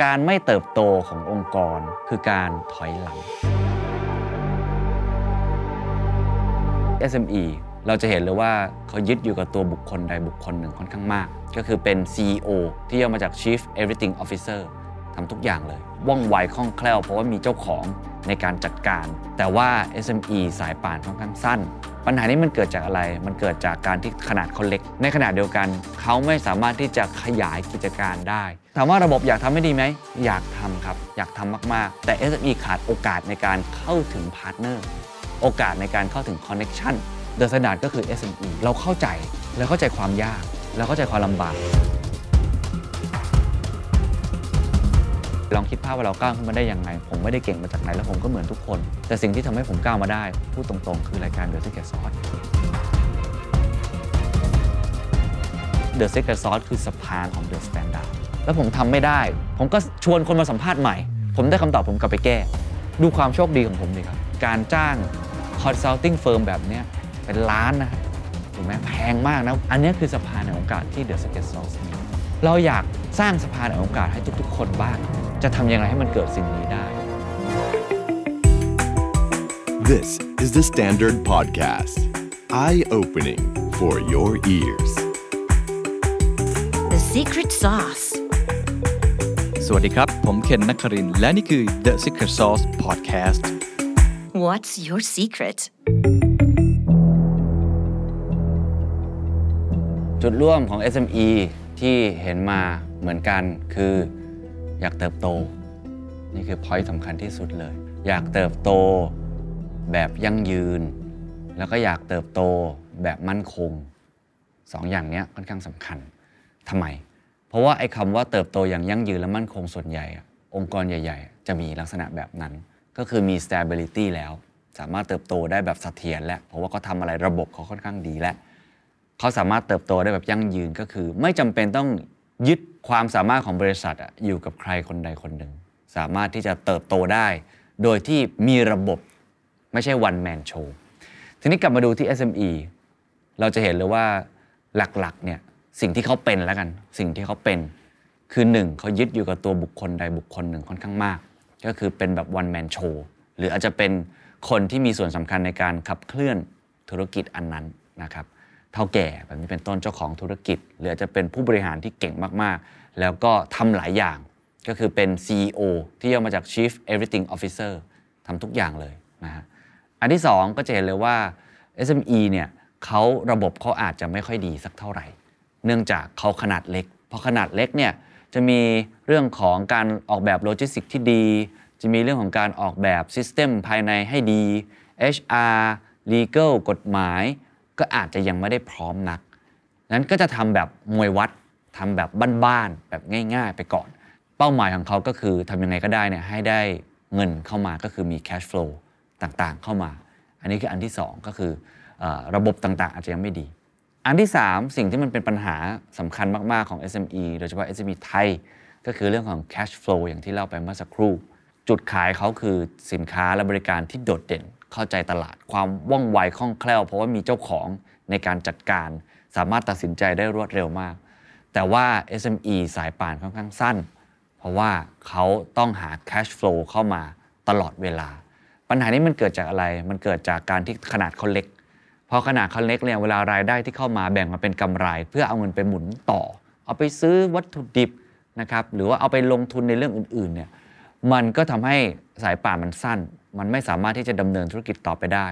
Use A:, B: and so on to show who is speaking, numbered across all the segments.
A: การไม่เติบโตขององค์กรคือการถอยหลัง SME เราจะเห็นเลยว่าเขายึดอยู่กับตัวบุคคลใดบุคคลหนึ่งค่อนข้างมาก ก็คือเป็น CEO ที่ย่อมาจาก Chief Everything Officer ทำทุกอย่างเลย ว่องไวคล่องแคล่วเพราะว่ามีเจ้าของในการจัดการ แต่ว่า SME สายป่านค่อนข้างสั้น ปัญหานี้มันเกิดจากอะไร มันเกิดจากการที่ขนาดเขาเล็ก ในขณะเดียวกัน เขาไม่สามารถที่จะขยายกิจการได้ ถามว่าระบบอยากทำให้ดีไหม อยากทำครับ อยากทำมาก ๆ แต่ SME ขาดโอกาสในการเข้าถึง partner โอกาสในการเข้าถึง connection The Standard ก็คือ SME เราเข้าใจแล้วเข้าใจความยากแล้วเข้าใจความลำบากลองคิดภาพว่าเราก้าวขึ้นมาได้ยังไง ผมไม่ได้เก่งมาจากไหนแล้วผมก็เหมือนทุกคน แต่สิ่งที่ทำให้ผมก้าวมาได้ พูดตรงๆ คือรายการ The Secret Sauce The Secret Sauce คือสะพานของ The Standard แล้วผมทำไม่ได้ ผมก็ชวนคนมาสัมภาษณ์ใหม่ ผมได้คำตอบผมกลับไปแก้ ดูความโชคดีของผมดีครับ การจ้าง consulting firm แบบเนี้ยเป็นล้านนะครับถูกไหมแพงมากนะ อันเนี้ยคือสะพานแห่งโอกาสที่ The Secret Sauce มีเราอยากสร้างสะพานแห่งโอกาสให้ทุกๆ คนบ้าง จะทำยังไงให้มันเกิดสิ่งนี้ได้
B: This is the Standard Podcast. Eye opening for your ears.
C: The secret sauce.
D: สวัสดีครับ ผมเคนนักครินทร์และนี่คือ The Secret Sauce Podcast
C: What's your secret?
A: จุดร่วมของ SME ที่เห็นมาเหมือนกันคืออยากเติบโต นี่คือ point สำคัญที่สุดเลย อยากเติบโตแบบยั่งยืน แล้วก็อยากเติบโตแบบมั่นคงสองอย่างเนี้ยค่อนข้างสำคัญทำไม เพราะว่าไอ้คำว่าเติบโตอย่างยั่งยืนและมั่นคงส่วนใหญ่ องค์กรใหญ่ ๆ จะมีลักษณะแบบนั้น ก็คือมี stability แล้ว สามารถเติบโตได้แบบเสถียรแล้วเพราะว่าเขาทำอะไรระบบเขาค่อนข้างดีแล้วเขาสามารถเติบโตได้แบบยั่งยืนก็คือ ไม่จำเป็นต้องยึดความสามารถของบริษัทอะอยู่กับใครคนใดคนหนึ่ง สามารถที่จะเติบโตได้ โดยที่มีระบบไม่ใช่ one man show ทีนี้กลับมาดูที่ SME เราจะเห็นเลยว่าหลักๆเนี่ย สิ่งที่เขาเป็นแล้วกัน สิ่งที่เขาเป็น คือหนึ่งเขายึดอยู่กับตัวบุคคลใดบุคคลหนึ่งค่อนข้างมาก ก็คือเป็นแบบ one man show หรืออาจจะเป็นคนที่มีส่วนสำคัญในการขับเคลื่อนธุรกิจอันนั้นนะครับเท่าแก่แบบนี้เป็นต้นเจ้าของธุรกิจ หรืออาจจะเป็นผู้บริหารที่เก่งมากๆ แล้วก็ทำหลายอย่างก็คือเป็น CEO ที่ย่อมาจาก Chief Everything Officer ทำทุกอย่างเลยนะฮะ อันที่ 2 ก็จะเห็นเลยว่า SME เนี่ยเขาระบบเขาอาจจะไม่ค่อยดีสักเท่าไหร่ เนื่องจากเขาขนาดเล็กเพราะขนาดเล็กเนี่ยจะมีเรื่องของการออกแบบโลจิสติกที่ดี จะมีเรื่องของการออกแบบ system ภายในให้ดี HR legal กฎหมาย ก็อาจจะยังไม่ได้พร้อมนัก นั้นก็จะทำแบบมวยวัดทำแบบบ้านๆแบบง่าย ๆ ไปก่อน เป้าหมายของเขาก็คือทำยังไงก็ได้เนี่ยให้ได้เงินเข้ามาก็คือมี cash flow ต่างๆ เข้ามา อันนี้คืออันที่ 2 ก็คือเออระบบต่างๆ อาจจะยังไม่ดี อันที่ 3 สิ่งที่มันเป็นปัญหาสำคัญมาก ๆ ของ SME โดยเฉพาะ SME ไทย ก็คือเรื่องของ cash flow อย่างที่เล่าไปเมื่อสักครู่ จุดขายเขาคือสินค้าและบริการที่โดดเด่น เข้าใจตลาด ความว่องไวคล่องแคล่ว เพราะว่ามีเจ้าของในการจัดการ สามารถตัดสินใจได้รวดเร็วมาก แต่ว่า SME สายป่านค่อนข้างสั้น เพราะว่าเขาต้องหา cash flow เข้ามาตลอดเวลา ปัญหานี้มันเกิดจากอะไร มันเกิดจากการที่ขนาดเขาเล็ก พอขนาดเขาเล็กเนี่ยเวลารายได้ที่เข้ามาแบ่งมาเป็นกำไร เพื่อเอาเงินไปหมุนต่อ เอาไปซื้อวัตถุดิบนะครับหรือว่าเอาไปลงทุนในเรื่องอื่นๆเนี่ยมันก็ทำให้สายป่านมันสั้น มันไม่สามารถที่จะดำเนินธุรกิจต่อไปได้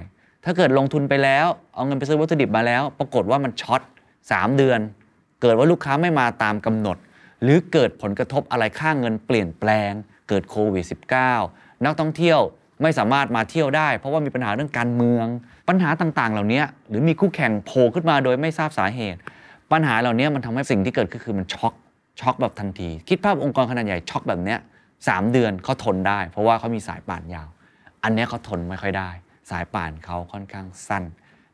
A: ถ้าเกิดลงทุนไปแล้ว เอาเงินไปซื้อวัตถุดิบมาแล้ว ปรากฏว่ามันช็อต3 เดือน เกิดว่าลูกค้าไม่มาตามกำหนด หรือเกิดผลกระทบอะไรค่าเงินเปลี่ยนแปลง เกิดโควิด -19 นักท่องเที่ยว ไม่สามารถมาเที่ยวได้ เพราะว่ามีปัญหาเรื่องการเมือง ปัญหาต่างๆ เหล่านี้หรือมีคู่แข่งโผล่ขึ้นมาโดยไม่ทราบสาเหตุ ปัญหาเหล่านี้มันทำให้สิ่งที่เกิดขึ้นคือมันช็อกช็อกแบบทันที คิดภาพองค์กรขนาดใหญ่ช็อกแบบเนี้ยสามเดือนเขาทนได้ เพราะว่าเขามีสายป่านยาว อันนี้เขาทนไม่ค่อยได้ สายป่านเขาค่อนข้างสั้น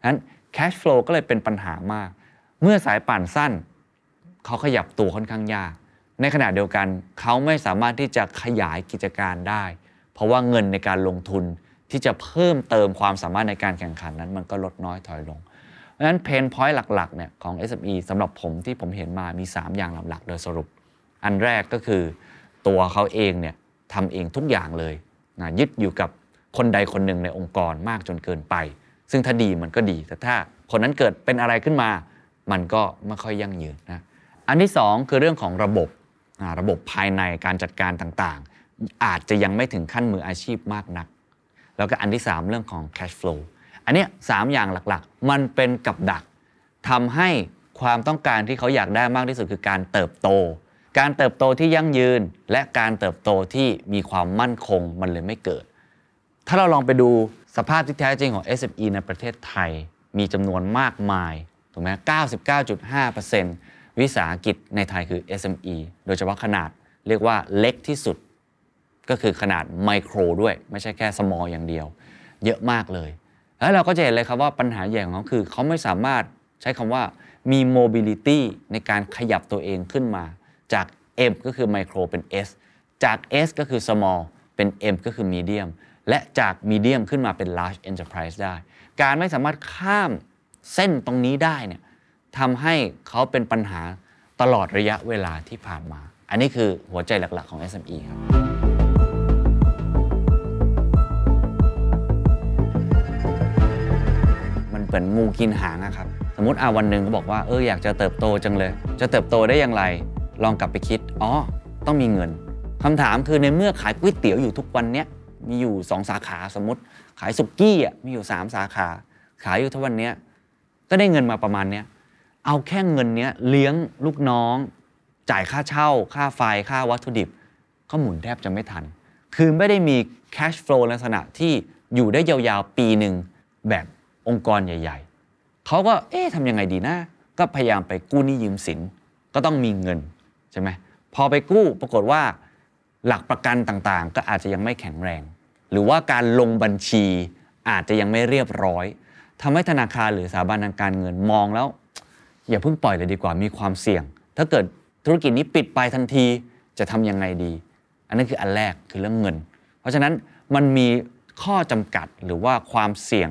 A: นั้น cash flow ก็เลยเป็นปัญหามาก เมื่อสายป่านสั้นเขาขยับตัวค่อนข้างยาก ในขณะเดียวกันเขาไม่สามารถที่จะขยายกิจการได้ เพราะว่าเงินในการลงทุนที่จะเพิ่มเติมความสามารถในการแข่งขันนั้น มันก็ลดน้อยถอยลง เพราะฉะนั้นเพนพอยต์หลักๆเนี่ยของ SME สำหรับผมที่ผมเห็นมามี 3 อย่างหลักๆ โดยสรุป อันแรกก็คือตัวเขาเองเนี่ยทำเองทุกอย่างเลยนะยึดอยู่กับคนใดคนหนึ่งในองค์กรมากจนเกินไป ซึ่งถ้าดีมันก็ดี แต่ถ้าคนนั้นเกิดเป็นอะไรขึ้นมา มันก็ไม่ค่อยยั่งยืนนะอันที่สองคือเรื่องของระบบระบบภายในการจัดการต่างๆ อาจจะยังไม่ถึงขั้นมืออาชีพมากนัก แล้วก็อันที่ 3 เรื่องของ cash flow อันนี้สามอย่างหลักๆ มันเป็นกับดักทำให้ความต้องการที่เขาอยากได้มากที่สุดคือการเติบโต การเติบโตที่ยั่งยืน และการเติบโตที่มีความมั่นคงมันเลยไม่เกิด ถ้าเราลองไปดูสภาพที่แท้จริงของ SME ในประเทศไทยมีจำนวนมากมายถูกไหม99.5%วิสาหกิจในไทยคือ SME โดยเฉพาะขนาดเรียกว่าเล็กที่สุด ก็คือขนาดไมโครด้วย ไม่ใช่แค่ small อย่างเดียว เยอะมากเลย แล้วเราก็จะเห็นเลยครับว่าปัญหาใหญ่ของเขาคือ เขาไม่สามารถใช้คำว่ามี mobility ในการขยับตัวเองขึ้นมา จาก M ก็คือ micro เป็น S จาก S ก็คือ small เป็น M ก็คือ medium และจาก medium ขึ้นมาเป็น large enterprise ได้ การไม่สามารถข้ามเส้นตรงนี้ได้เนี่ยทำให้เขาเป็นปัญหาตลอดระยะเวลาที่ผ่านมา อันนี้คือหัวใจหลักๆของ SME ครับ มันเป็นงูกินหางอะครับ สมมติอาวันหนึ่งก็บอกว่าเอออยากจะเติบโตจังเลย จะเติบโตได้อย่างไร ลองกลับไปคิด อ๋อ ต้องมีเงินคำถามคือในเมื่อขายก๋วยเตี๋ยวอยู่ทุกวันเนี้ยมีอยู่ 2 สาขาสมมติ ขายสุกี้อะมีอยู่ 3 สาขา ขายอยู่ทุกวันเนี้ยก็ได้เงินมาประมาณเนี้ยเอาแค่เงินเนี้ยเลี้ยงลูกน้อง จ่ายค่าเช่า ค่าไฟค่าวัตถุดิบ ก็หมุนแทบจะไม่ทัน คือไม่ได้มี cash flow ลักษณะที่อยู่ได้ยาวๆ ปีหนึ่งแบบ องค์กรใหญ่ ๆ เขาก็เอ๊ะทำยังไงดีนะ ก็พยายามไปกู้หนี้ยืมสิน ก็ต้องมีเงินใช่ไหมพอไปกู้ปรากฏว่าหลักประกันต่างๆ ก็อาจจะยังไม่แข็งแรง หรือว่าการลงบัญชีอาจจะยังไม่เรียบร้อยทำให้ธนาคารหรือสถาบันทางการเงินมองแล้ว อย่าเพิ่งปล่อยเลยดีกว่ามีความเสี่ยง ถ้าเกิดธุรกิจนี้ปิดไปทันทีจะทำยังไงดี อันนั้นคืออันแรกคือเรื่องเงิน เพราะฉะนั้นมันมีข้อจำกัดหรือว่าความเสี่ยง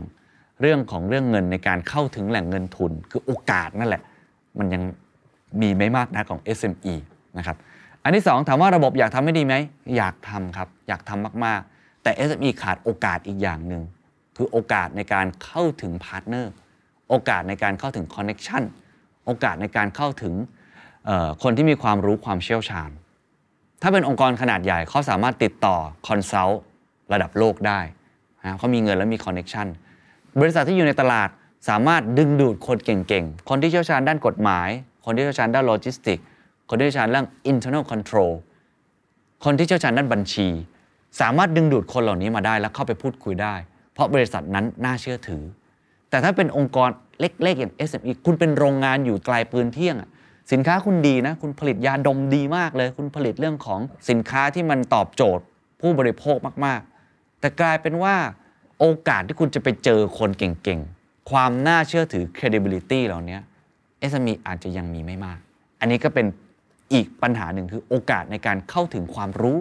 A: เรื่องของเรื่องเงินในการเข้าถึงแหล่งเงินทุน คือโอกาสนั่นแหละ มันยังมีไม่มากนะของ SME นะครับอันที่สองถามว่าระบบอยากทำให้ดีไหมอยากทำครับ อยากทำมากๆ แต่ SME ขาดโอกาสอีกอย่างหนึ่งคือโอกาสในการเข้าถึง partner โอกาสในการเข้าถึง connection โอกาสในการเข้าถึงคนที่มีความรู้ความเชี่ยวชาญ ถ้าเป็นองค์กรขนาดใหญ่เขาสามารถติดต่อ consult ระดับโลกได้นะเขามีเงินและมี connection บริษัทที่อยู่ในตลาดสามารถดึงดูดคนเก่งๆ คนที่เชี่ยวชาญด้านกฎหมาย คนที่เชี่ยวชาญด้านโลจิสติก คนที่เชี่ยวชาญเรื่อง internal control คนที่เชี่ยวชาญด้านบัญชี สามารถดึงดูดคนเหล่านี้มาได้แล้วเข้าไปพูดคุยได้ เพราะบริษัทนั้นน่าเชื่อถือ แต่ถ้าเป็นองค์กรเล็กๆอย่าง SME คุณเป็นโรงงานอยู่ไกลปืนเที่ยงอะสินค้าคุณดีนะ คุณผลิตยาดมดีมากเลย คุณผลิตเรื่องของสินค้าที่มันตอบโจทย์ ผู้บริโภคมาก ๆ แต่กลายเป็นว่า โอกาสที่คุณจะไปเจอคนเก่งๆ ความน่าเชื่อถือ credibility เหล่านี้ SME อาจจะยังมีไม่มาก อันนี้ก็เป็นอีกปัญหาหนึ่งคือโอกาสในการเข้าถึงความรู้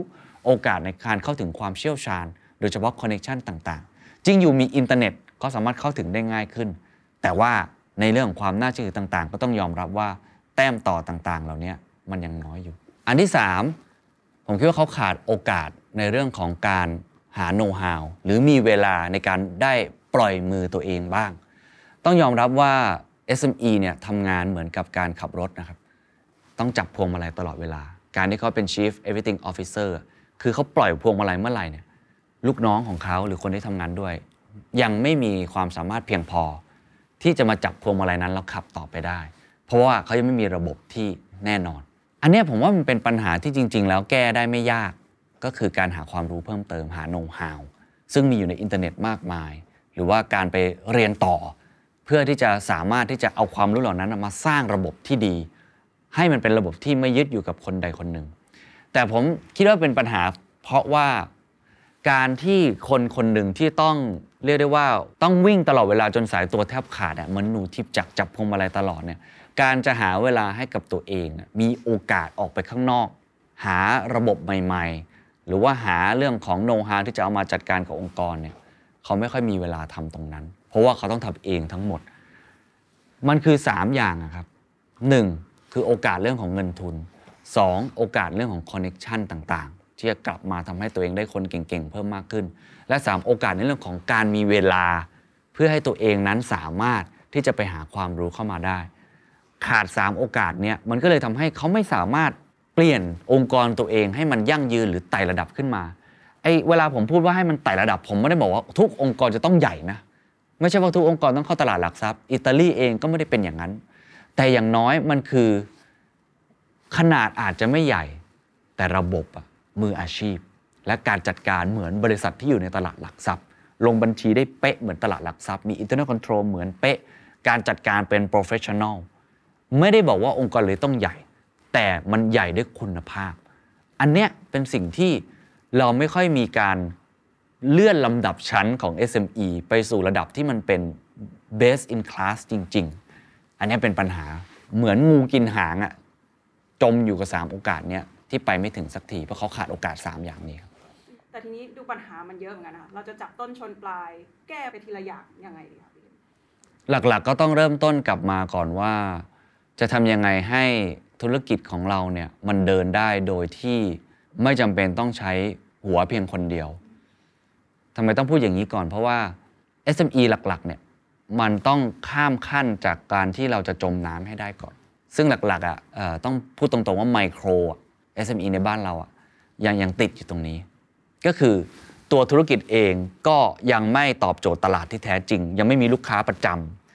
A: โอกาสในการเข้าถึงความเชี่ยวชาญ โดยเฉพาะคอนเน t ชันต่างๆ จริงอยู่มีอินเทอร์เน็ตก็สามารถเข้าถึงได้ง่ายขึ้น แต่ว่าในเรื่องของความน่าเชื่อถือต่างๆ ก็ต้องยอมรับว่าแต้มต่อต่างๆ เหล่านี้มันยังน้อยอยู่ อันที่ 3 ผมคิดว่าเขาขาดโอกาสในเรื่องของการ หาโน้ตฮาวหรือมีเวลาในการได้ปล่อยมือตัวเองบ้าง ต้องยอมรับว่า SME เนี่ยทำงานเหมือนกับการขับรถนะครับ ต้องจับพวงมาลัยตลอดเวลา การที่เขาเป็น Chief Everything Officer คือเขาปล่อยพวงมาลัยเมื่อไหร่เนี่ยลูกน้องของเขาหรือคนที่ทำงานด้วย ยังไม่มีความสามารถเพียงพอ ที่จะมาจับพวงมาลัยนั้นแล้วขับต่อไปได้ เพราะว่าเขายังไม่มีระบบที่แน่นอน อันนี้ผมว่ามันเป็นปัญหาที่จริง ๆ แล้วแก้ได้ไม่ยาก ก็คือการหาความรู้เพิ่มเติมหาโน้ตฮาวซึ่งมีอยู่ในอินเทอร์เน็ตมากมาย หรือว่าการไปเรียนต่อ เพื่อที่จะสามารถที่จะเอาความรู้เหล่านั้นมาสร้างระบบที่ดี ให้มันเป็นระบบที่ไม่ยึดอยู่กับคนใดคนหนึ่ง แต่ผมคิดว่าเป็นปัญหา เพราะว่าการที่คนคนหนึ่งที่ต้องเรียกได้ว่าต้องวิ่งตลอดเวลาจนสายตัวแทบขาดเหมือนหนูทิพจักจับพวงมาลัยตลอดเนี่ยการจะหาเวลาให้กับตัวเอง มีโอกาสออกไปข้างนอก หาระบบใหม่ ๆ หรือว่าหาเรื่องของโน้ตฮาที่จะเอามาจัดการกับองค์กรเนี่ยเขาไม่ค่อยมีเวลาทำตรงนั้น เพราะว่าเขาต้องทำเองทั้งหมด มันคือ 3 อย่างอะครับหนึ่งคือโอกาสเรื่องของเงินทุน 2. โอกาสเรื่องของคอนเน็ชันต่างๆ ที่จะกลับมาทำให้ตัวเองได้คนเก่งๆ เพิ่มมากขึ้น และ 3. โอกาสในเรื่องของการมีเวลา เพื่อให้ตัวเองนั้นสามารถที่จะไปหาความรู้เข้ามาได้ ขาด 3 โอกาสเนี่ยมันก็เลยทำให้เขาไม่สามารถ เปลี่ยนองค์กรตัวเองให้มันยั่งยืนหรือไต่ระดับขึ้นมาไอ้เวลาผมพูดว่าให้มันไต่ระดับ ผมไม่ได้บอกว่าทุกองค์กรจะต้องใหญ่นะไม่ใช่ว่าทุกองค์กรต้องเข้าตลาดหลักทรัพย์ อิตาลีเองก็ไม่ได้เป็นอย่างนั้น แต่อย่างน้อยมันคือ ขนาดอาจจะไม่ใหญ่ แต่ระบบอะมืออาชีพ และการจัดการเหมือนบริษัทที่อยู่ในตลาดหลักทรัพย์ ลงบัญชีได้เป๊ะเหมือนตลาดหลักทรัพย์มี internal control เหมือนเป๊ะ การจัดการเป็น professional ไม่ได้บอกว่าองค์กรเลยต้องใหญ่ แต่มันใหญ่ด้วยคุณภาพ อันเนี้ยเป็นสิ่งที่เราไม่ค่อยมีการเลื่อนลำดับชั้นของ SME ไปสู่ระดับที่มันเป็น best in class จริง ๆ อันเนี้ยเป็นปัญหาเหมือนงูกินหางอะจมอยู่กับ 3 โอกาสเนี้ยที่ไปไม่ถึงสักที เพราะเขาขาดโอกาส 3 อย่างนี้ครับ
E: แต่ทีนี้ดูปัญหามันเยอะเหมือนกันนะคะเราจะจับต้นชนปลายแก้ไปทีละอย่างยังไงดีคะพี่เคน
A: หลักๆก็ต้องเริ่มต้นกลับมาก่อนว่า จะทำยังไงให้ ธุรกิจของเราเนี่ยมันเดินได้โดยที่ไม่จำเป็นต้องใช้หัวเพียงคนเดียวทำไมต้องพูดอย่างนี้ก่อนเพราะว่า SME หลักๆเนี่ยมันต้องข้ามขั้นจากการที่เราจะจมน้ำให้ได้ก่อน ซึ่งหลักๆอะเอ่อต้องพูดตรงๆว่าไมโคร SME ในบ้านเราอะยังยังติดอยู่ตรงนี้ ก็คือตัวธุรกิจเองก็ยังไม่ตอบโจทย์ตลาดที่แท้จริง ยังไม่มีลูกค้าประจ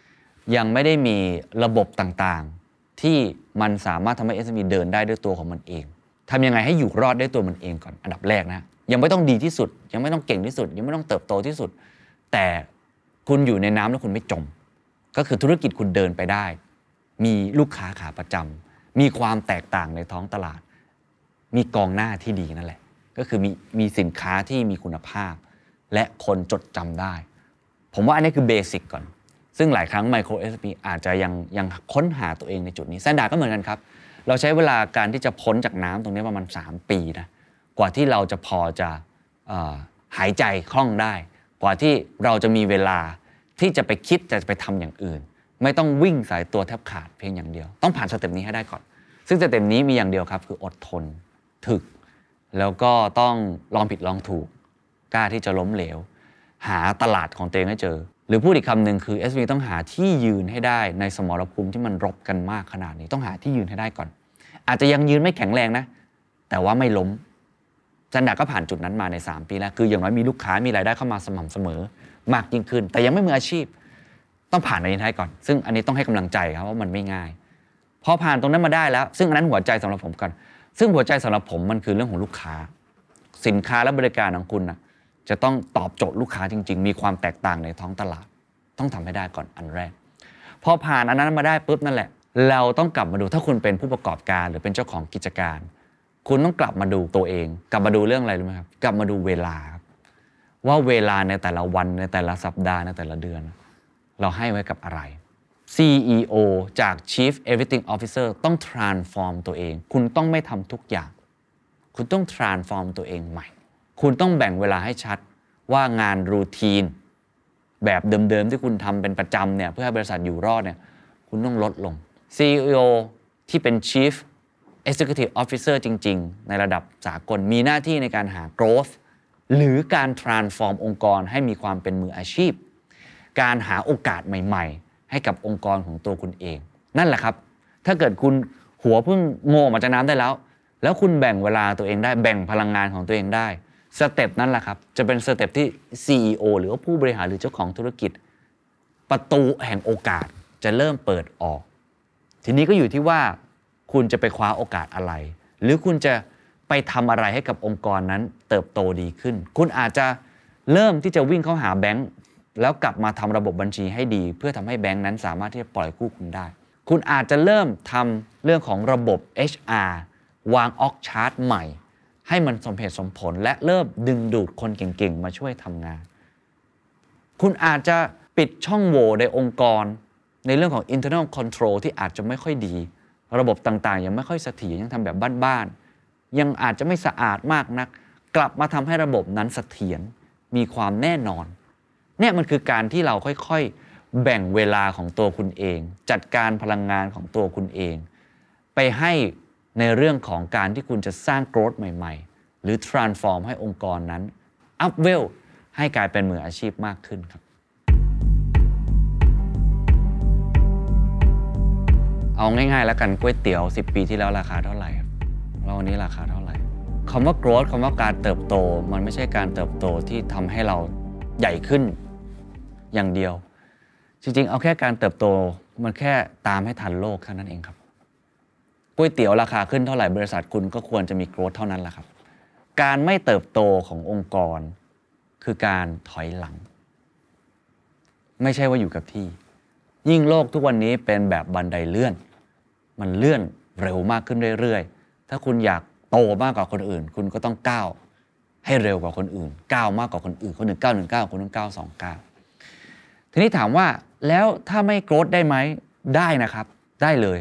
A: ำยังไม่ได้มีระบบต่างๆ ที่มันสามารถทำให้ SME เดินได้ด้วยตัวของมันเองทำยังไงให้อยู่รอดได้ตัวมันเองก่อนอันดับแรกนะยังไม่ต้องดีที่สุด ยังไม่ต้องเก่งที่สุด ยังไม่ต้องเติบโตที่สุด แต่คุณอยู่ในน้ำแล้วคุณไม่จม ก็คือธุรกิจคุณเดินไปได้ มีลูกค้าขาประจำมีความแตกต่างในท้องตลาด มีกองหน้าที่ดีนั่นแหละ ก็คือมีมีสินค้าที่มีคุณภาพ และคนจดจำได้ ผมว่าอันนี้คือเบสิกก่อน ซึ่งหลายครั้งไมโคร SME อาจจะยังยังค้นหาตัวเองในจุดนี้แซนดาก็เหมือนกันครับ เราใช้เวลาการที่จะพ้นจากน้ำตรงนี้ประมาณ 3 ปีนะกว่าที่เราจะพอจะออหายใจคล่องได้ กว่าที่เราจะมีเวลาที่จะไปคิดจะไปทำอย่างอื่น ไม่ต้องวิ่งสายตัวแทบขาดเพียงอย่างเดียว ต้องผ่าน step นี้ให้ได้ก่อน ซึ่ง step นี้มีอย่างเดียวครับ คืออดทนถึก แล้วก็ต้องลองผิดลองถูกกล้าที่จะล้มเหลว หาตลาดของตัวเองให้เจอ หรือพูดอีกคำหนึ่งคือ SME ต้องหาที่ยืนให้ได้ในสมรภูมิที่มันรบกันมากขนาดนี้ต้องหาที่ยืนให้ได้ก่อน อาจจะยังยืนไม่แข็งแรงนะ แต่ว่าไม่ล้ม THE STANDARD ก็ผ่านจุดนั้นมาใน 3 ปีแล้ว คืออย่างน้อยมีลูกค้ามีรายได้เข้ามาสม่ำเสมอ มากยิ่งขึ้น แต่ยังไม่มืออาชีพ ต้องผ่านในนี้ให้ก่อน ซึ่งอันนี้ต้องให้กำลังใจครับว่ามันไม่ง่ายพอผ่านตรงนั้นมาได้แล้ว ซึ่งอันนั้นหัวใจสำหรับผมก่อนซึ่งหัวใจสำหรับผมมันคือเรื่องของลูกค้า สินค้าและบริการของคุณนะ จะต้องตอบโจทย์ลูกค้าจริง ๆ มีความแตกต่างในท้องตลาด ต้องทำให้ได้ก่อนอันแรก พอผ่านอันนั้นมาได้ปุ๊บนั่นแหละ เราต้องกลับมาดูถ้าคุณเป็นผู้ประกอบการหรือเป็นเจ้าของกิจการ คุณต้องกลับมาดูตัวเอง กลับมาดูเรื่องอะไรรู้ไหมครับ กลับมาดูเวลาครับว่าเวลาในแต่ละวันในแต่ละสัปดาห์ในแต่ละเดือน เราให้ไว้กับอะไร CEO จาก Chief Everything Officer ต้อง transform ตัวเอง คุณต้องไม่ทำทุกอย่าง คุณต้อง transform ตัวเองใหม่ คุณต้องแบ่งเวลาให้ชัดว่างานรูทีน แบบเดิมๆ ที่คุณทำเป็นประจำเนี่ยเพื่อให้บริษัทอยู่รอดเนี่ยคุณต้องลดลง CEO ที่เป็น Chief Executive Officer จริง ๆ ในระดับสากลมีหน้าที่ในการหา growth หรือการ transform องค์กรให้มีความเป็นมืออาชีพ การหาโอกาสใหม่ ๆ ให้กับองค์กรของตัวคุณเอง นั่นแหละครับ ถ้าเกิดคุณหัวเพิ่งโผล่มาจากน้ำได้แล้ว แล้วคุณแบ่งเวลาตัวเองได้แบ่งพลังงานของตัวเองได้ step นั้นแหละครับ จะเป็น step ที่ CEO หรือว่าผู้บริหารหรือเจ้าของธุรกิจ ประตูแห่งโอกาสจะเริ่มเปิดออก ทีนี้ก็อยู่ที่ว่าคุณจะไปคว้าโอกาสอะไร หรือคุณจะไปทำอะไรให้กับองค์กรนั้นเติบโตดีขึ้น คุณอาจจะเริ่มที่จะวิ่งเข้าหาแบงก์แล้วกลับมาทำระบบบัญชีให้ดี เพื่อทำให้แบงก์นั้นสามารถที่จะปล่อยกู้คุณได้ คุณอาจจะเริ่มทำเรื่องของระบบ HR วางออกชาร์ตใหม่ ให้มันสมเหตุสมผลและเริ่มดึงดูดคนเก่งๆ มาช่วยทำงาน คุณอาจจะปิดช่องโหว่ในองค์กร ในเรื่องของ internal control ที่อาจจะไม่ค่อยดี ระบบต่างๆ ยังไม่ค่อยเสถียรยังทำแบบบ้านๆ ยังอาจจะไม่สะอาดมากนัก กลับมาทำให้ระบบนั้นเสถียรมีความแน่นอน เนี่ยมันคือการที่เราค่อยๆ แบ่งเวลาของตัวคุณเอง จัดการพลังงานของตัวคุณเอง ไปให้ ในเรื่องของการที่คุณจะสร้าง growth ใหม่ ๆ หรือ transform ให้องค์กรนั้น up well ให้กลายเป็นมืออาชีพมากขึ้นครับ เอาง่ายๆแล้วกันก๋วยเตี๋ยว 10 ปีที่แล้วราคาเท่าไหร่ครับแล้ววันนี้ราคาเท่าไหร่คำว่า growth คำว่าการเติบโต มันไม่ใช่การเติบโตที่ทำให้เราใหญ่ขึ้นอย่างเดียว จริงๆ เอาแค่การเติบโตมันแค่ตามให้ทันโลกแค่นั้นเองครับ ก๋วยเตี๋ยวราคาขึ้นเท่าไหร่บริษัทคุณก็ควรจะมี growth เท่านั้นแหละครับ การไม่เติบโตขององค์กร คือการถอยหลัง ไม่ใช่ว่าอยู่กับที่ ยิ่งโลกทุกวันนี้เป็นแบบบันไดเลื่อน มันเลื่อนเร็วมากขึ้นเรื่อยๆ ถ้าคุณอยากโตมากกว่าคนอื่น คุณก็ต้องก้าวให้เร็วกว่าคนอื่นก้าวมากกว่าคนอื่นคนหนึ่งก้าวหนึ่งก้าวคนหนึ่งก้าวสองก้าวทีนี้ถามว่าแล้วถ้าไม่โกรธได้ไหมได้นะครับ ได้เลย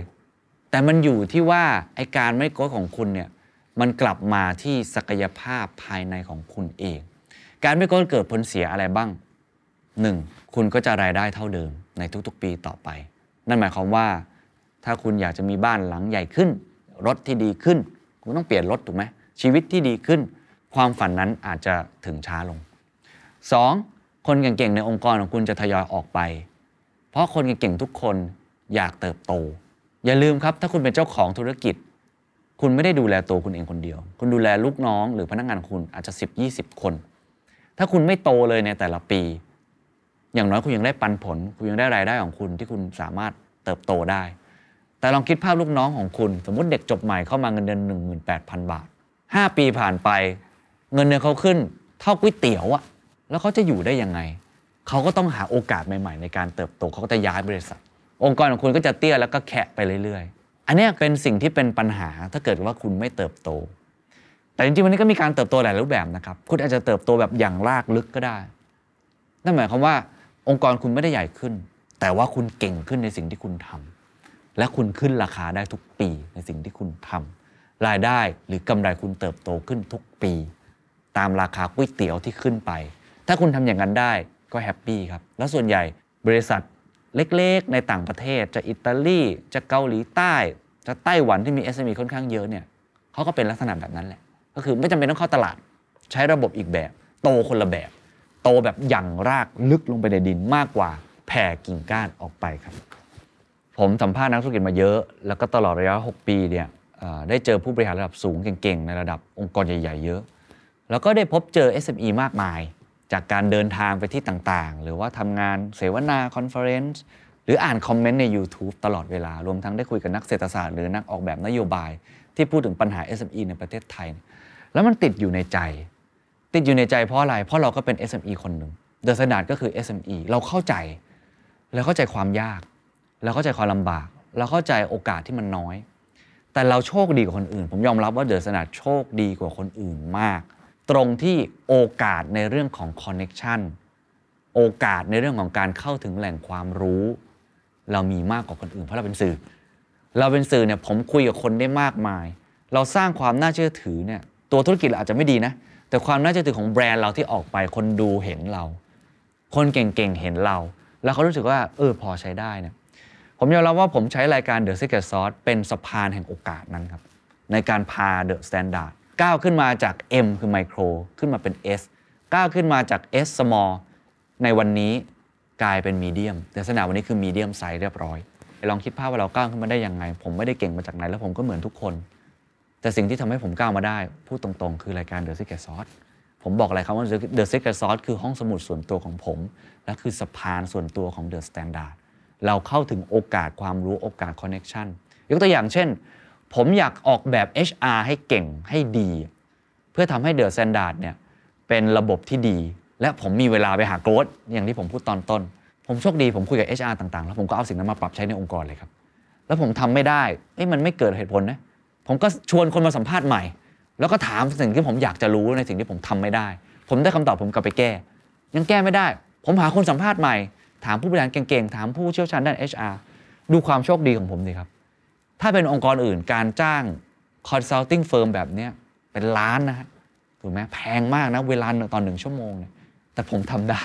A: แต่มันอยู่ที่ว่าไอการไม่โกรธของคุณเนี่ยมันกลับมาที่ศักยภาพภายในของคุณเอง การไม่โกรธเกิดผลเสียอะไรบ้างหนึ่งคุณก็จะรายได้เท่าเดิมในทุกๆ ปีต่อไป นั่นหมายความว่า ถ้าคุณอยากจะมีบ้านหลังใหญ่ขึ้น รถที่ดีขึ้น คุณต้องเปลี่ยนรถถูกไหมชีวิตที่ดีขึ้น ความฝันนั้นอาจจะถึงช้าลง 2. คนเก่งๆในองค์กรของคุณจะทยอยออกไป เพราะคนเก่งๆทุกคนอยากเติบโต อย่าลืมครับ ถ้าคุณเป็นเจ้าของธุรกิจ คุณไม่ได้ดูแลตัวคุณเองคนเดียว คุณดูแลลูกน้องหรือพนักงานคุณอาจจะ 10-20 คน ถ้าคุณไม่โตเลยในแต่ละปี อย่างน้อยคุณยังได้ปันผล คุณยังได้รายได้ของคุณที่คุณสามารถเติบโตได้ แต่ลองคิดภาพลูกน้องของคุณ สมมติเด็กจบใหม่เข้ามาเงินเดือน 18,000 บาท 5 ปีผ่านไป เงินเดือนเขาขึ้นเท่าก๋วยเตี๋ยวอะแล้วเขาจะอยู่ได้ยังไง เขาก็ต้องหาโอกาสใหม่ ๆ ในการเติบโตเขาก็จะย้ายบริษัท องค์กรของคุณก็จะเตี้ยแล้วก็แคะไปเรื่อยๆ อันนี้เป็นสิ่งที่เป็นปัญหาถ้าเกิดว่าคุณไม่เติบโต แต่จริงๆวันนี้ก็มีการเติบโตหลายรูปแบบนะครับ คุณอาจจะเติบโตแบบหยั่งรากลึกก็ได้ นั่นหมายความว่าองค์กรคุณไม่ได้ใหญ่ขึ้น แต่ว่าคุณเก่งขึ้นในสิ่งที่คุณทำและคุณขึ้นราคาได้ทุกปีในสิ่งที่คุณทำรายได้หรือกำไรคุณเติบโตขึ้นทุกปี ตามราคาก๋วยเตี๋ยวที่ขึ้นไป ถ้าคุณทำอย่างนั้นได้ก็ happy ครับ แล้วส่วนใหญ่บริษัท เล็กๆ ในต่างประเทศ จะอิตาลีจะเกาหลีใต้ จะไต้หวันที่มี SME ค่อนข้างเยอะเนี่ยเขาก็เป็นลักษณะแบบนั้นแหละ ก็คือไม่จำเป็นต้องเข้าตลาด ใช้ระบบอีกแบบ โตคนละแบบ โตแบบหยั่งรากลึกลงไปในดินมากกว่าแผ่กิ่งก้านออกไปครับ ผมสัมภาษณ์นักธุรกิจมาเยอะ แล้วก็ตลอดระยะ 6 ปีเนี่ยได้เจอผู้บริหารระดับสูงเก่งๆ ในระดับองค์กรใหญ่ ๆ เยอะ แล้วก็ได้พบเจอ SME มากมาย จากการเดินทางไปที่ต่างๆ หรือว่าทำงานเสวนาคอนเฟอเรนซ์หรืออ่านคอมเมนต์ใน YouTube ตลอดเวลา รวมทั้งได้คุยกับนักเศรษฐศาสตร์หรือนักออกแบบนโยบาย ที่พูดถึงปัญหา SME ในประเทศไทย แล้วมันติดอยู่ในใจ ติดอยู่ในใจเพราะอะไร เพราะเราก็เป็น SME คนหนึ่ง THE STANDARD ก็คือ SME เราเข้าใจ เราเข้าใจความยาก เราเข้าใจความลำบาก เราเข้าใจโอกาสที่มันน้อย แต่เราโชคดีกว่าคนอื่น ผมยอมรับว่า THE STANDARD โชคดีกว่าคนอื่นมาก ตรงที่โอกาสในเรื่องของ connectionโอกาสในเรื่องของการเข้าถึงแหล่งความรู้ เรามีมากกว่าคนอื่น เพราะเราเป็นสื่อ เราเป็นสื่อเนี่ยผมคุยกับคนได้มากมาย เราสร้างความน่าเชื่อถือเนี่ยตัวธุรกิจเราอาจจะไม่ดีนะ แต่ความน่าเชื่อถือของแบรนด์เราที่ออกไปคนดูเห็นเรา คนเก่งๆเห็นเรา แล้วเขารู้สึกว่าเออพอใช้ได้เนี่ยผมยอมรับว่าผมใช้รายการ The Secret Sauce เป็นสะพานแห่งโอกาสนั้นครับในการพา The Standard ก้าวขึ้นมาจาก M คือ Micro ขึ้นมาเป็น S ก้าวขึ้นมาจาก S Small ในวันนี้กลายเป็นมีเดียมแต่สนามวันนี้คือมีเดียมไซส์เรียบร้อยลองคิดภาพว่าเราก้าวขึ้นมาได้ยังไง ผมไม่ได้เก่งมาจากไหนแล้วผมก็เหมือนทุกคน แต่สิ่งที่ทำให้ผมก้าวมาได้ พูดตรงๆ คือรายการ The Secret Sauce ผมบอกอะไรครับว่า The Secret Sauce คือห้องสมุดส่วนตัวของผม และคือสะพานส่วนตัวของ The Standard เราเข้าถึงโอกาสความรู้โอกาส Connection ยกตัวอย่างเช่น ผมอยากออกแบบ HR ให้เก่งให้ดี เพื่อทำให้ The Standard เนี่ยเป็นระบบที่ดี และผมมีเวลาไปหาโกรธอย่างที่ผมพูดตอนต้น ผมโชคดีผมคุยกับ HR ต่างๆ แล้วผมก็เอาสิ่งนั้นมาปรับใช้ในองค์กรเลยครับ แล้วผมทำไม่ได้เอ้ยมันไม่เกิดเหตุผลนะผมก็ชวนคนมาสัมภาษณ์ใหม่ แล้วก็ถามสิ่งที่ผมอยากจะรู้ในสิ่งที่ผมทำไม่ได้ ผมได้คำตอบผมกลับไปแก้ ยังแก้ไม่ได้ ผมหาคนสัมภาษณ์ใหม่ ถามผู้บริหารเก่งๆถามผู้เชี่ยวชาญด้าน HR ดูความโชคดีของผมดีครับ ถ้าเป็นองค์กรอื่นการจ้าง consulting firm แบบเนี้ยเป็นล้านนะฮะถูกไหมแพงมากนะเวลาตอนหนึ่งชั่วโมงเนี่ยแต่ผมทำได้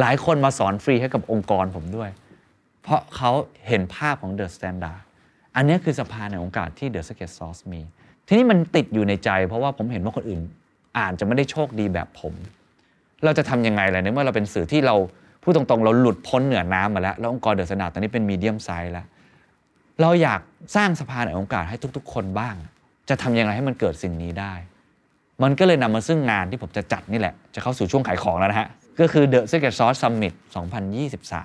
A: หลายคนมาสอนฟรีให้กับองค์กรผมด้วย เพราะเขาเห็นภาพของ The Standard อันนี้คือสะพานแห่งโอกาสที่ The Secret Sauce มี ทีนี้มันติดอยู่ในใจ เพราะว่าผมเห็นว่าคนอื่นอ่านจะไม่ได้โชคดีแบบผม เราจะทำยังไงล่ะในเมื่อเราเป็นสื่อที่เราพูดตรงๆ เราหลุดพ้นเหนือน้ำมาแล้ว แล้วองค์กร THE STANDARD ตอนนี้เป็น medium size แล้ว เราอยาก สร้างสะพานแห่งโอกาสให้ทุก ๆ คนบ้าง จะทำยังไงให้มันเกิดสิ่งนี้ได้ มันก็เลยนำมาซึ่งงานที่ผมจะจัดนี่แหละ จะเข้าสู่ช่วงขายของแล้วนะฮะ ก็คือ The Secret Sauce Summit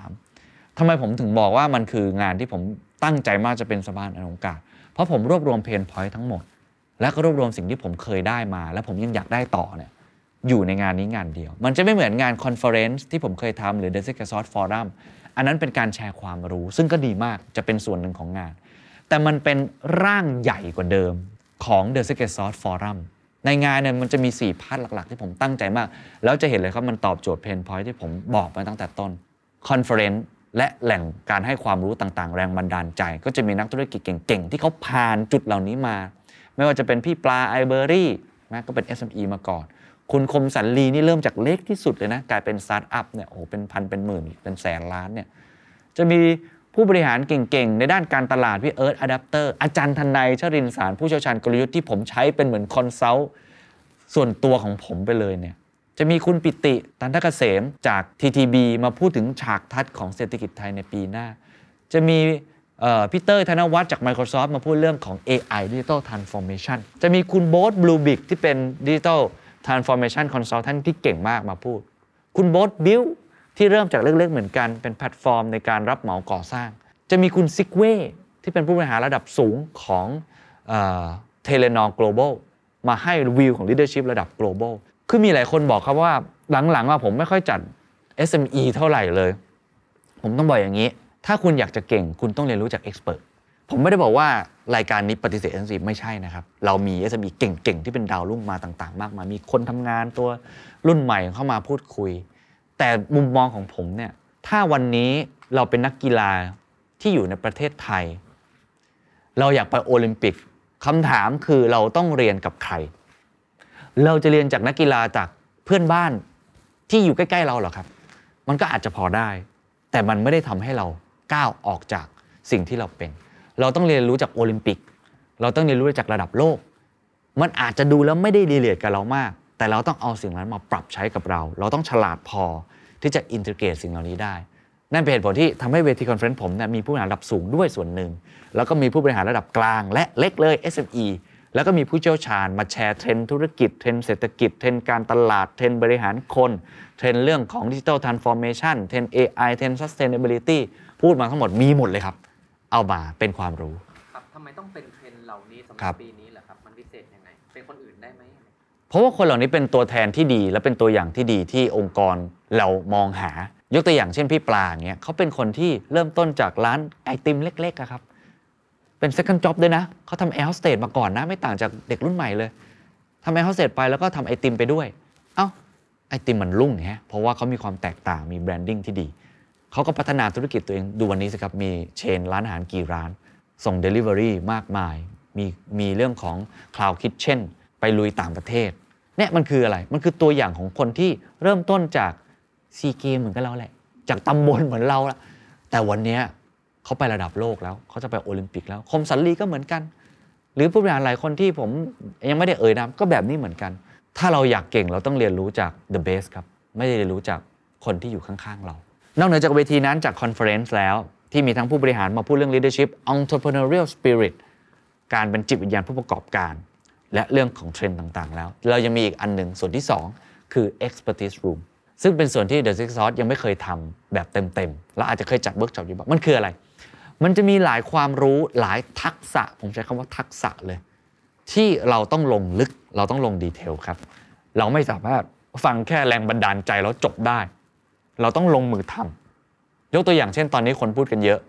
A: 2023 ทำไมผมถึงบอกว่ามันคืองานที่ผมตั้งใจมากจะเป็นสะพานแห่งโอกาส เพราะผมรวบรวม pain point ทั้งหมด และก็รวบรวมสิ่งที่ผมเคยได้มา และผมยังอยากได้ต่อเนี่ยอยู่ในงานนี้งานเดียว มันจะไม่เหมือนงาน conference ที่ผมเคยทำหรือ The Secret Sauce Forum อันนั้นเป็นการแชร์ความรู้ ซึ่งก็ดีมากจะเป็นส่วนหนึ่งของงาน แต่มันเป็นร่างใหญ่กว่าเดิมของ The Secret Sauce Forum ในงานเนี่ยมันจะมี 4 part หลัก ๆ ที่ผมตั้งใจมาก แล้วจะเห็นเลยครับ มันตอบโจทย์ pain point ที่ผมบอกมาตั้งแต่ต้น conference และแหล่งการให้ความรู้ต่างๆ แรงบันดาลใจ ก็จะมีนักธุรกิจเก่ง ๆ ที่เขาผ่านจุดเหล่านี้มา ไม่ว่าจะเป็นพี่ปลา iberry นะก็เป็น SME มาก่อน คุณคมสันต์ ลีนี่เริ่มจากเล็กที่สุดเลยนะ กลายเป็นสตาร์ทอัพเนี่ยโอ้โหเป็นพันเป็นหมื่นเป็นแสนล้านเนี่ยจะมี ผู้บริหารเก่งๆ ในด้านการตลาดพี่เอิร์ธอะแดปเตอร์อาจารย์ธนัยชรินทร์สารผู้เชี่ยวชาญกลยุทธ์ที่ผมใช้เป็นเหมือน consult ส่วนตัวของผมไปเลยเนี่ยจะมีคุณปิติตัณฑเกษมจาก TTB มาพูดถึงฉากทัศน์ของเศรษฐกิจไทยในปีหน้า จะมีพี่เตอร์ธนวัฒน์จาก Microsoft มาพูดเรื่องของ AI Digital Transformation จะมีคุณโบ๊ท Bluebik ที่เป็น Digital Transformation Consultant ที่เก่งมากมาพูด คุณโบ๊ท Builk ที่เริ่มจากเล็กๆเหมือนกัน เป็นแพลตฟอร์มในการรับเหมาก่อสร้าง จะมีคุณซิกเวที่เป็นผู้บริหารระดับสูงของเทเลนอ global มาให้วิวของ leadership ระดับ global คือมีหลายคนบอกครับว่าหลังๆว่าผมไม่ค่อยจัด SME เท่าไหร่เลย ผมต้องบอกอย่างนี้ ถ้าคุณอยากจะเก่งคุณต้องเรียนรู้จาก expert ผมไม่ได้บอกว่ารายการนี้ปฏิเสธ SME ไม่ใช่นะครับ เรามี SME เก่งๆ ที่เป็นดาวรุ่งมาต่างๆ มากมายมีคนทำงานตัวรุ่นใหม่เข้ามาพูดคุย แต่มุมมองของผมเนี่ยถ้าวันนี้เราเป็นนักกีฬาที่อยู่ในประเทศไทย เราอยากไปโอลิมปิกคำถามคือเราต้องเรียนกับใคร เราจะเรียนจากนักกีฬาจากเพื่อนบ้านที่อยู่ใกล้ๆเราเหรอครับ มันก็อาจจะพอได้ แต่มันไม่ได้ทำให้เราก้าวออกจากสิ่งที่เราเป็น เราต้องเรียนรู้จากโอลิมปิก เราต้องเรียนรู้จากระดับโลก มันอาจจะดูแล้วไม่ได้ relate กับเรามาก แต่เราต้องเอาสิ่งนั้นมาปรับใช้กับเรา เราต้องฉลาดพอที่จะ integrate สิ่งเหล่านี้ได้ นั่นเป็นเหตุผลที่ทำให้เวที conference ผมเนี่ยมีผู้บริหารระดับสูงด้วยส่วนหนึ่ง แล้วก็มีผู้บริหารระดับกลาง และเล็กเลย SME แล้วก็มีผู้เชี่ยวชาญมาแชร์เทรนด์ธุรกิจเทรนด์เศรษฐกิจเทรนด์การตลาดเทรนด์บริหารคนเทรนด์เรื่องของ digital transformation เทรนด์ AI เทรนด์ sustainability พูดมาทั้งหมดมีหมดเลยครับ เอามาเป็นความรู้
F: ครับทำไมต้องเป็นเทรนด์เหล่านี้สำห
A: ครั
F: รับบปีนี้เหรอครับ มันพิเศษยังไง เป็นคนอื่นได้ไหม
A: เพราะว่าคนเหล่านี้เป็นตัวแทนที่ดีและเป็นตัวอย่างที่ดีที่องค์กรเรามองหายกตัวอย่างเช่นพี่ปลาเงี้ยเขาเป็นคนที่เริ่มต้นจากร้านไอติมเล็กๆครับ เป็น second job ด้วยนะเขาทำแอร์โฮสเตสมาก่อนนะ ไม่ต่างจากเด็กรุ่นใหม่เลยทำแอร์โฮสเตสไปแล้วก็ทำไอติมไปด้วย เอ้าไอติมมันรุ่งฮะเพราะว่าเขามีความแตกต่างมี branding ที่ดีเขาก็พัฒนาธุรกิจตัวเองดูวันนี้สิครับมีเชนร้านอาหารกี่ร้าน ส่ง Delivery มากมาย มีมีเรื่องของ Cloud Kitchen ไปลุยต่างประเทศเนี่ยมันคืออะไร มันคือตัวอย่างของคนที่เริ่มต้นจากซีเกมเหมือนกับเราแหละ จากตำบลเหมือนเราละแต่วันนี้เขาไประดับโลกแล้ว เขาจะไปโอลิมปิกแล้ว คมสันต์ ลีก็เหมือนกัน หรือผู้บริหารหลายคนที่ผมยังไม่ได้เอ่ยนามก็แบบนี้เหมือนกัน ถ้าเราอยากเก่งเราต้องเรียนรู้จาก the best ครับ ไม่ได้เรียนรู้จากคนที่อยู่ข้างๆเรา นอกเหนือจากเวทีนั้นจาก conference แล้ว ที่มีทั้งผู้บริหารมาพูดเรื่อง leadership entrepreneurial spirit การเป็นจิตวิญญาณผู้ประกอบการ และเรื่องของเทรนด์ต่างๆ แล้ว เรายังมีอีกอันหนึ่งส่วนที่ 2 คือ expertise room ซึ่งเป็นส่วนที่ The Secret Sauce ยังไม่เคยทำแบบเต็มๆ แล้วอาจจะเคยจัดเวิร์กช็อปอยู่บ้างมันคืออะไร มันจะมีหลายความรู้หลายทักษะ ผมใช้คำว่าทักษะเลย ที่เราต้องลงลึกเราต้องลง detail ครับ เราไม่สามารถฟังแค่แรงบันดาลใจแล้วจบได้ เราต้องลงมือทำยกตัวอย่างเช่นตอนนี้คนพูดกันเยอะ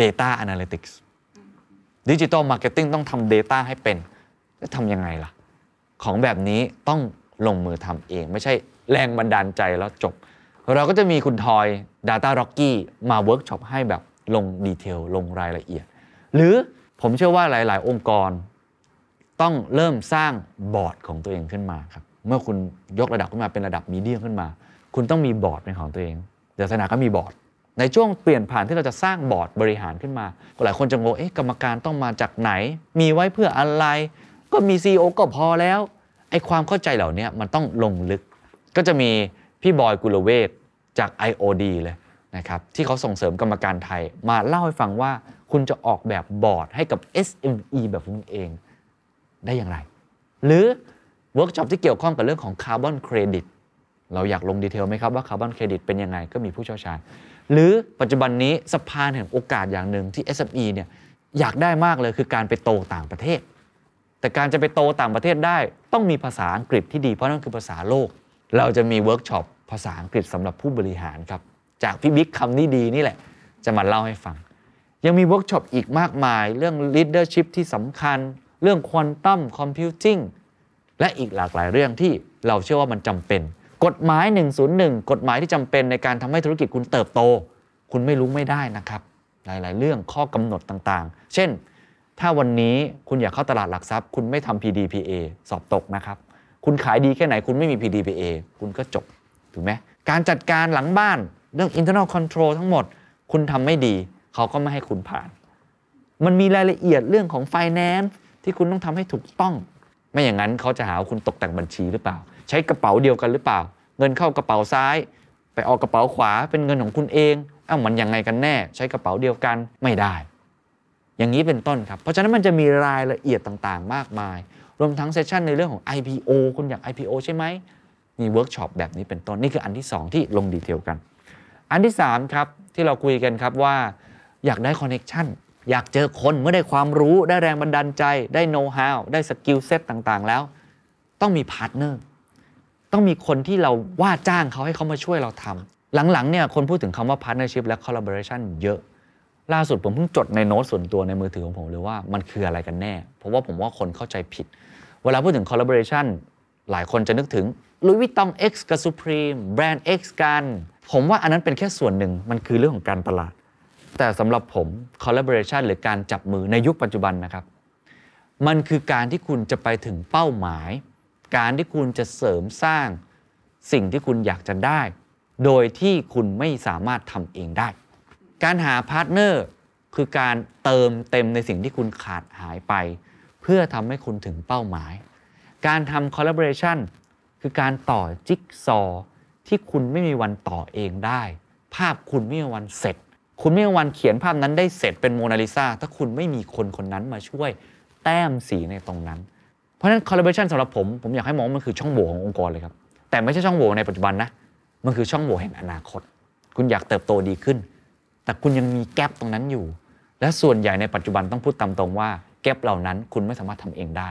A: Data Analytics Digital Marketing ต้องทำ Data ให้เป็น จะทำยังไงล่ะ ของแบบนี้ต้องลงมือทำเอง ไม่ใช่แรงบันดาลใจแล้วจบ เราก็จะมีคุณทอย DataRockie มาเวิร์กช็อปให้แบบลง detail ลงรายละเอียด หรือผมเชื่อว่าหลาย ๆ องค์กร ต้องเริ่มสร้างบอร์ดของตัวเองขึ้นมาครับเมื่อคุณยกระดับขึ้นมาเป็นระดับ medium ขึ้นมา คุณต้องมีบอร์ดเป็นของตัวเอง The Standard ก็มีบอร์ดในช่วงเปลี่ยนผ่านที่เราจะสร้างบอร์ดบริหารขึ้นมา หลายคนจะงง เอ๊ะ กรรมการต้องมาจากไหน มีไว้เพื่ออะไร ก็มี CEO ก็พอแล้วไอ้ความเข้าใจเหล่านี้มันต้องลงลึก ก็จะมีพี่บอยกุลเวชจาก IOD เลยนะครับที่เขาส่งเสริมกรรมการไทย มาเล่าให้ฟังว่าคุณจะออกแบบบอร์ดให้กับ SME แบบคุณเองได้อย่างไร หรือเวิร์กช็อปที่เกี่ยวข้องกับเรื่องของคาร์บอนเครดิตเราอยากลง detail ไหมครับว่าคาร์บอนเครดิตเป็นยังไงก็มีผู้เชี่ยวชาญ หรือปัจจุบันนี้สะพานแห่งโอกาสอย่างหนึ่งที่ SME เนี่ยอยากได้มากเลยคือการไปโตต่างประเทศ แต่การจะไปโตต่างประเทศได้ ต้องมีภาษาอังกฤษที่ดีเพราะนั่นคือภาษาโลก เราจะมีเวิร์กช็อปภาษาอังกฤษสำหรับผู้บริหารครับ จากพี่บิ๊กคำนี้ดีนี่แหละ จะมาเล่าให้ฟัง ยังมีเวิร์กช็อปอีกมากมาย เรื่อง leadership ที่สำคัญ เรื่อง quantum computing และอีกหลากหลายเรื่องที่เราเชื่อว่ามันจำเป็น กฎหมาย 101 กฎหมายที่จำเป็นในการทำให้ธุรกิจคุณเติบโต คุณไม่รู้ไม่ได้นะครับ หลาย ๆ เรื่องข้อกำหนดต่างๆ เช่น ถ้าวันนี้คุณอยากเข้าตลาดหลักทรัพย์ คุณไม่ทำ PDPA สอบตกนะครับ คุณขายดีแค่ไหนคุณไม่มี PDPA คุณก็จบถูกไหมการจัดการหลังบ้านเรื่อง internal control ทั้งหมด คุณทำไม่ดี เขาก็ไม่ให้คุณผ่าน มันมีรายละเอียดเรื่องของ finance ที่คุณต้องทำให้ถูกต้อง ไม่อย่างนั้นเขาจะหาว่าคุณตกแต่งบัญชีหรือเปล่า ใช้กระเป๋าเดียวกันหรือเปล่า เงินเข้ากระเป๋าซ้าย ไปออกกระเป๋าขวาเป็นเงินของคุณเองอ้าวมันยังไงกันแน่ ใช้กระเป๋าเดียวกันไม่ได้ อย่างนี้เป็นต้นครับ เพราะฉะนั้นมันจะมีรายละเอียดต่างๆ มากมาย รวมทั้ง session ในเรื่องของ IPO คุณอยาก IPO ใช่ไหมมีเวิร์กช็อปแบบนี้เป็นต้นนี่คืออันที่ 2 ที่ลง detail กัน อันที่3ครับที่เราคุยกันครับว่าอยากได้ connectionอยากเจอคนเมื่อได้ความรู้ได้แรงบันดาลใจ ได้โน้ตฮาวได้ skill set ต่างๆ แล้ว ต้องมีพาร์ทเนอร์ต้องมีคนที่เราว่าจ้างเขาให้เขามาช่วยเราทำหลังๆเนี่ยคนพูดถึงคำว่า partnership และ collaboration เยอะ ล่าสุดผมเพิ่งจดในโน้ตส่วนตัวในมือถือของผมเลยว่ามันคืออะไรกันแน่ เพราะว่าผมว่าคนเข้าใจผิด เวลาพูดถึง collaboration หลายคนจะนึกถึง Louis Vuitton X กับ Supreme แบรนด์ X กัน ผมว่าอันนั้นเป็นแค่ส่วนหนึ่งมันคือเรื่องของการตลาด แต่สำหรับผม collaboration หรือการจับมือในยุคปัจจุบันนะครับ มันคือการที่คุณจะไปถึงเป้าหมาย การที่คุณจะเสริมสร้างสิ่งที่คุณอยากจะได้ โดยที่คุณไม่สามารถทำเองได้ การหาพาร์ทเนอร์คือการเติมเต็มในสิ่งที่คุณขาดหายไป เพื่อทำให้คุณถึงเป้าหมาย การทำ collaboration คือการต่อจิ๊กซอว์ที่คุณไม่มีวันต่อเองได้ ภาพคุณไม่มีวันเสร็จ คุณไม่มีวันเขียนภาพนั้นได้เสร็จเป็นโมนาลิซาถ้าคุณไม่มีคนคนนั้นมาช่วยแต้มสีในตรงนั้น เพราะฉะนั้น collaboration สำหรับผม ผมอยากให้มองมันคือช่องโหว่ขององค์กรเลยครับ แต่ไม่ใช่ช่องโหว่ในปัจจุบันนะ มันคือช่องโหว่แห่งอนาคต คุณอยากเติบโตดีขึ้น แต่คุณยังมีแกลบตรงนั้นอยู่ และส่วนใหญ่ในปัจจุบันต้องพูดตามตรงว่าแกลบเหล่านั้นคุณไม่สามารถทำเองได้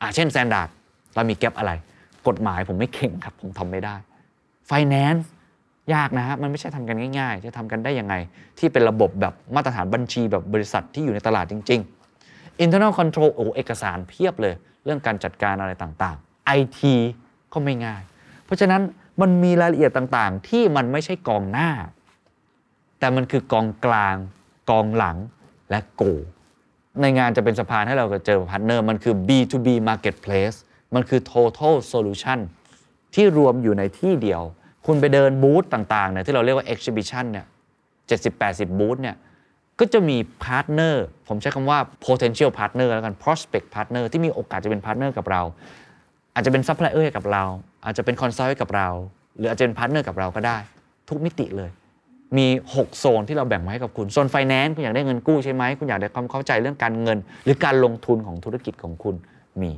A: อ่าเช่นแซนดาร์ดเรามีแกลบอะไร กฎหมายผมไม่เก่งครับ ผมทำไม่ได้ Finance ยากนะฮะมันไม่ใช่ทำกันง่าย ๆ จะทำกันได้ยังไง ที่เป็นระบบแบบมาตรฐานบัญชีแบบบริษัทที่อยู่ในตลาดจริง ๆ internal control โอ้เอกสารเพียบเลย เรื่องการจัดการอะไรต่างๆ IT ก็ไม่ง่าย เพราะฉะนั้นมันมีรายละเอียดต่างๆ ที่มันไม่ใช่กองหน้า แต่มันคือกองกลางกองหลังและโกล ในงานจะเป็นสะพานให้เราเจอพาร์ทเนอร์มันคือ B2B marketplace มันคือ total solution ที่รวมอยู่ในที่เดียว คุณไปเดินบูธต่างๆเนี่ยที่เราเรียกว่า exhibition เนี่ย70-80 บูธเนี่ยก็จะมีพาร์ทเนอร์ผมใช้คำว่า potential partner แล้วกัน prospect partner ที่มีโอกาสจะเป็นพาร์ทเนอร์กับเรา อาจจะเป็นซัพพลายเออร์กับเรา อาจจะเป็น consult กับเรา หรืออาจจะเป็นพาร์ทเนอร์กับเราก็ได้ ทุกมิติเลย มี 6 โซนที่เราแบ่งมาให้กับคุณ โซนไฟแนนซ์คุณอยากได้เงินกู้ใช่ไหม คุณอยากได้ความเข้าใจเรื่องการเงิน หรือการลงทุนของธุรกิจของคุณมี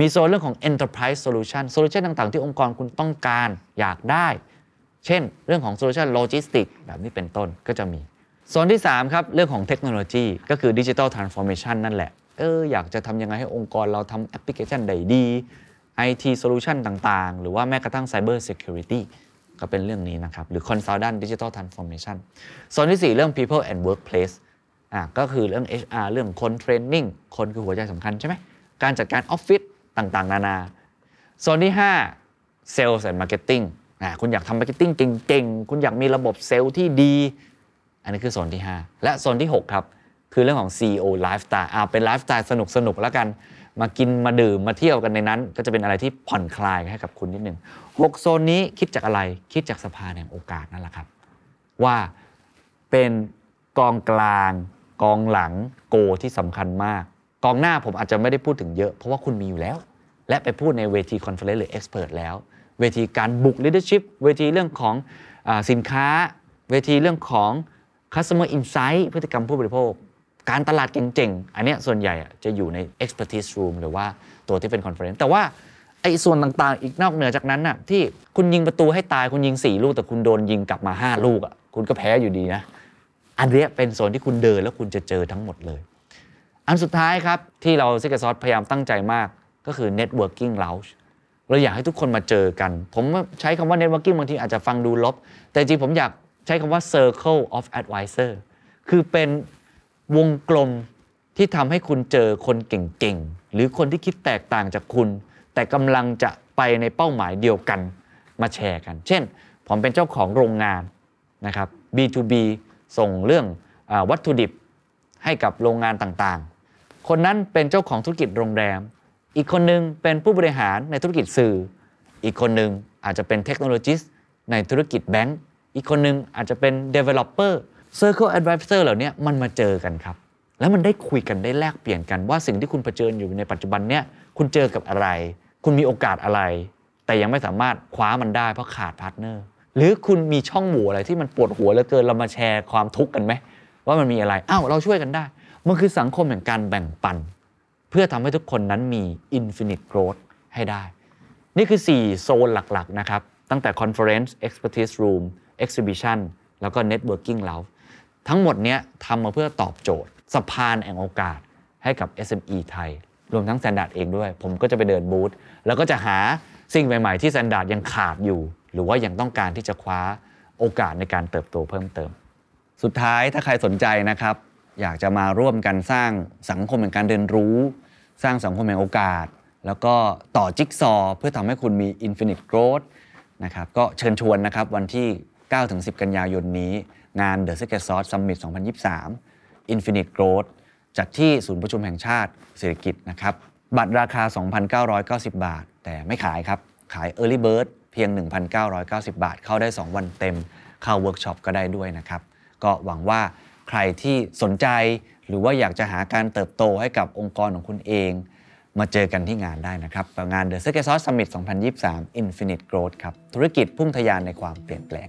A: มีโซนเรื่องของ enterprise solution solution ต่างๆ ที่องค์กรคุณต้องการอยากได้ เช่น เรื่องของ solution logistic แบบนี้เป็นต้นก็จะมี โซนที่ 3 ครับ เรื่องของเทคโนโลยีก็คือ digital transformation นั่นแหละ เอออยากจะทำยังไงให้องค์กรเราทำแอปพลิเคชันได้ดี IT solution ต่างๆ หรือว่าแม้กระทั่ง cyber security ก็เป็นเรื่องนี้นะครับ หรือ consultant digital transformation โซนที่ 4 เรื่อง people and workplace อะก็คือเรื่อง HR เรื่องคน training คนคือหัวใจสำคัญใช่ไหมการจัดการออฟฟิศต่างๆ นานาโซนที่ 5 sales and marketing อะคุณอยากทำ marketing เก่งๆ คุณอยากมีระบบเซลล์ที่ดี อันนี้คือโซนที่ 5 และโซนที่ 6 ครับ คือเรื่องของ CEO lifestyle อ่าเป็นไลฟ์สไตล์สนุกๆ แล้วกัน มากินมาดื่มมาเที่ยวกันในนั้น ก็จะเป็นอะไรที่ผ่อนคลายให้กับคุณนิดหนึ่งหกโซนนี้คิดจากอะไรคิดจากสะพานแห่งโอกาสนั่นแหละครับ ว่าเป็นกองกลางกองหลังโกลที่สำคัญมาก กองหน้าผมอาจจะไม่ได้พูดถึงเยอะ เพราะว่าคุณมีอยู่แล้ว และไปพูดในเวที conference หรือ expertise แล้ว เวทีการบุก leadership เวทีเรื่องของอสินค้า เวทีเรื่องของ customer insight พฤติกรรมผู้บริโภค การตลาดเก่งๆ อันนี้ส่วนใหญ่จะอยู่ใน expertise room หรือว่าตัวที่เป็น conference แต่ว่าไอ้ส่วนต่างๆ อีกนอกเหนือจากนั้นน่ะที่คุณยิงประตูให้ตายคุณยิง 4 ลูกแต่คุณโดนยิงกลับมา 5 ลูกอะคุณก็แพ้อยู่ดีนะ อันนี้เป็นโซนที่คุณเดินแล้วคุณจะเจอทั้งหมดเลย อันสุดท้ายครับ ที่เรา Secret Sauce พยายามตั้งใจมากก็คือ networking lounge เราอยากให้ทุกคนมาเจอกัน ผมใช้คำว่า networking บางทีอาจจะฟังดูลบ แต่จริงผมอยากใช้คำว่า circle of advisor คือเป็น วงกลมที่ทำให้คุณเจอคนเก่งๆ หรือคนที่คิดแตกต่างจากคุณ แต่กำลังจะไปในเป้าหมายเดียวกันมาแชร์กัน เช่น ผมเป็นเจ้าของโรงงานนะครับ B2B ส่งเรื่องอวัตถุดิบให้กับโรงงานต่างๆ คนนั้นเป็นเจ้าของธุรกิจโรงแรม อีกคนหนึงเป็นผู้บริหารในธุรกิจสื่อ อีกคนหนึงอาจจะเป็นเทคโนโลยีในธุรกิจแบงก์อีกคนหนึงอาจจะเป็น developer circle advisor เหล่านี้มันมาเจอกันครับ แล้วมันได้คุยกันได้แลกเปลี่ยนกันว่าสิ่งที่คุณเผชิญอยู่ในปัจจุบันเนี่ยคุณเจอกับอะไร คุณมีโอกาสอะไร แต่ยังไม่สามารถคว้ามันได้เพราะขาด partner หรือคุณมีช่องโหว่อะไรที่มันปวดหัวเหลือเกินเรามาแชร์ความทุกข์กันไหมว่ามันมีอะไรอ้าวเราช่วยกันได้มันคือสังคมแห่งการแบ่งปัน เพื่อทำให้ทุกคนนั้นมี infinite growth ให้ได้ นี่คือ 4 โซนหลักๆนะครับตั้งแต่ conference expertise room exhibition แล้วก็ networking lounge ทั้งหมดเนี้ยทำมาเพื่อตอบโจทย์สะพานแห่งโอกาสให้กับ SME ไทย รวมทั้ง Standard เองด้วย ผมก็จะไปเดินบูธแล้วก็จะหาสิ่งใหม่ ๆ ที่ Standard ยังขาดอยู่ หรือว่ายังต้องการที่จะคว้าโอกาสในการเติบโตเพิ่มเติม สุดท้ายถ้าใครสนใจนะครับ อยากจะมาร่วมกันสร้างสังคมแห่งการเรียนรู้ สร้างสังคมแห่งโอกาส แล้วก็ต่อจิ๊กซอเพื่อทำให้คุณมี Infinite Growth นะครับก็เชิญชวนนะครับวันที่ 9-10 กันยายนนี้ งาน The Secret Sauce Summit 2023 Infinite Growth จัดที่ศูนย์ประชุมแห่งชาติเศรษฐกิจนะครับ บัตรราคา 2,990 บาท แต่ไม่ขายครับ ขาย Early Bird เพียง 1,990 บาท เข้าได้ 2 วันเต็ม เข้าเวิร์กช็อปก็ได้ด้วยนะครับ ก็หวังว่าใครที่สนใจหรือว่าอยากจะหาการเติบโตให้กับองค์กรของคุณเอง มาเจอกันที่งานได้นะครับงาน The Secret Sauce Summit 2023 Infinite Growth ครับ ธุรกิจพุ่งทะยานในความเปลี่ยนแปลง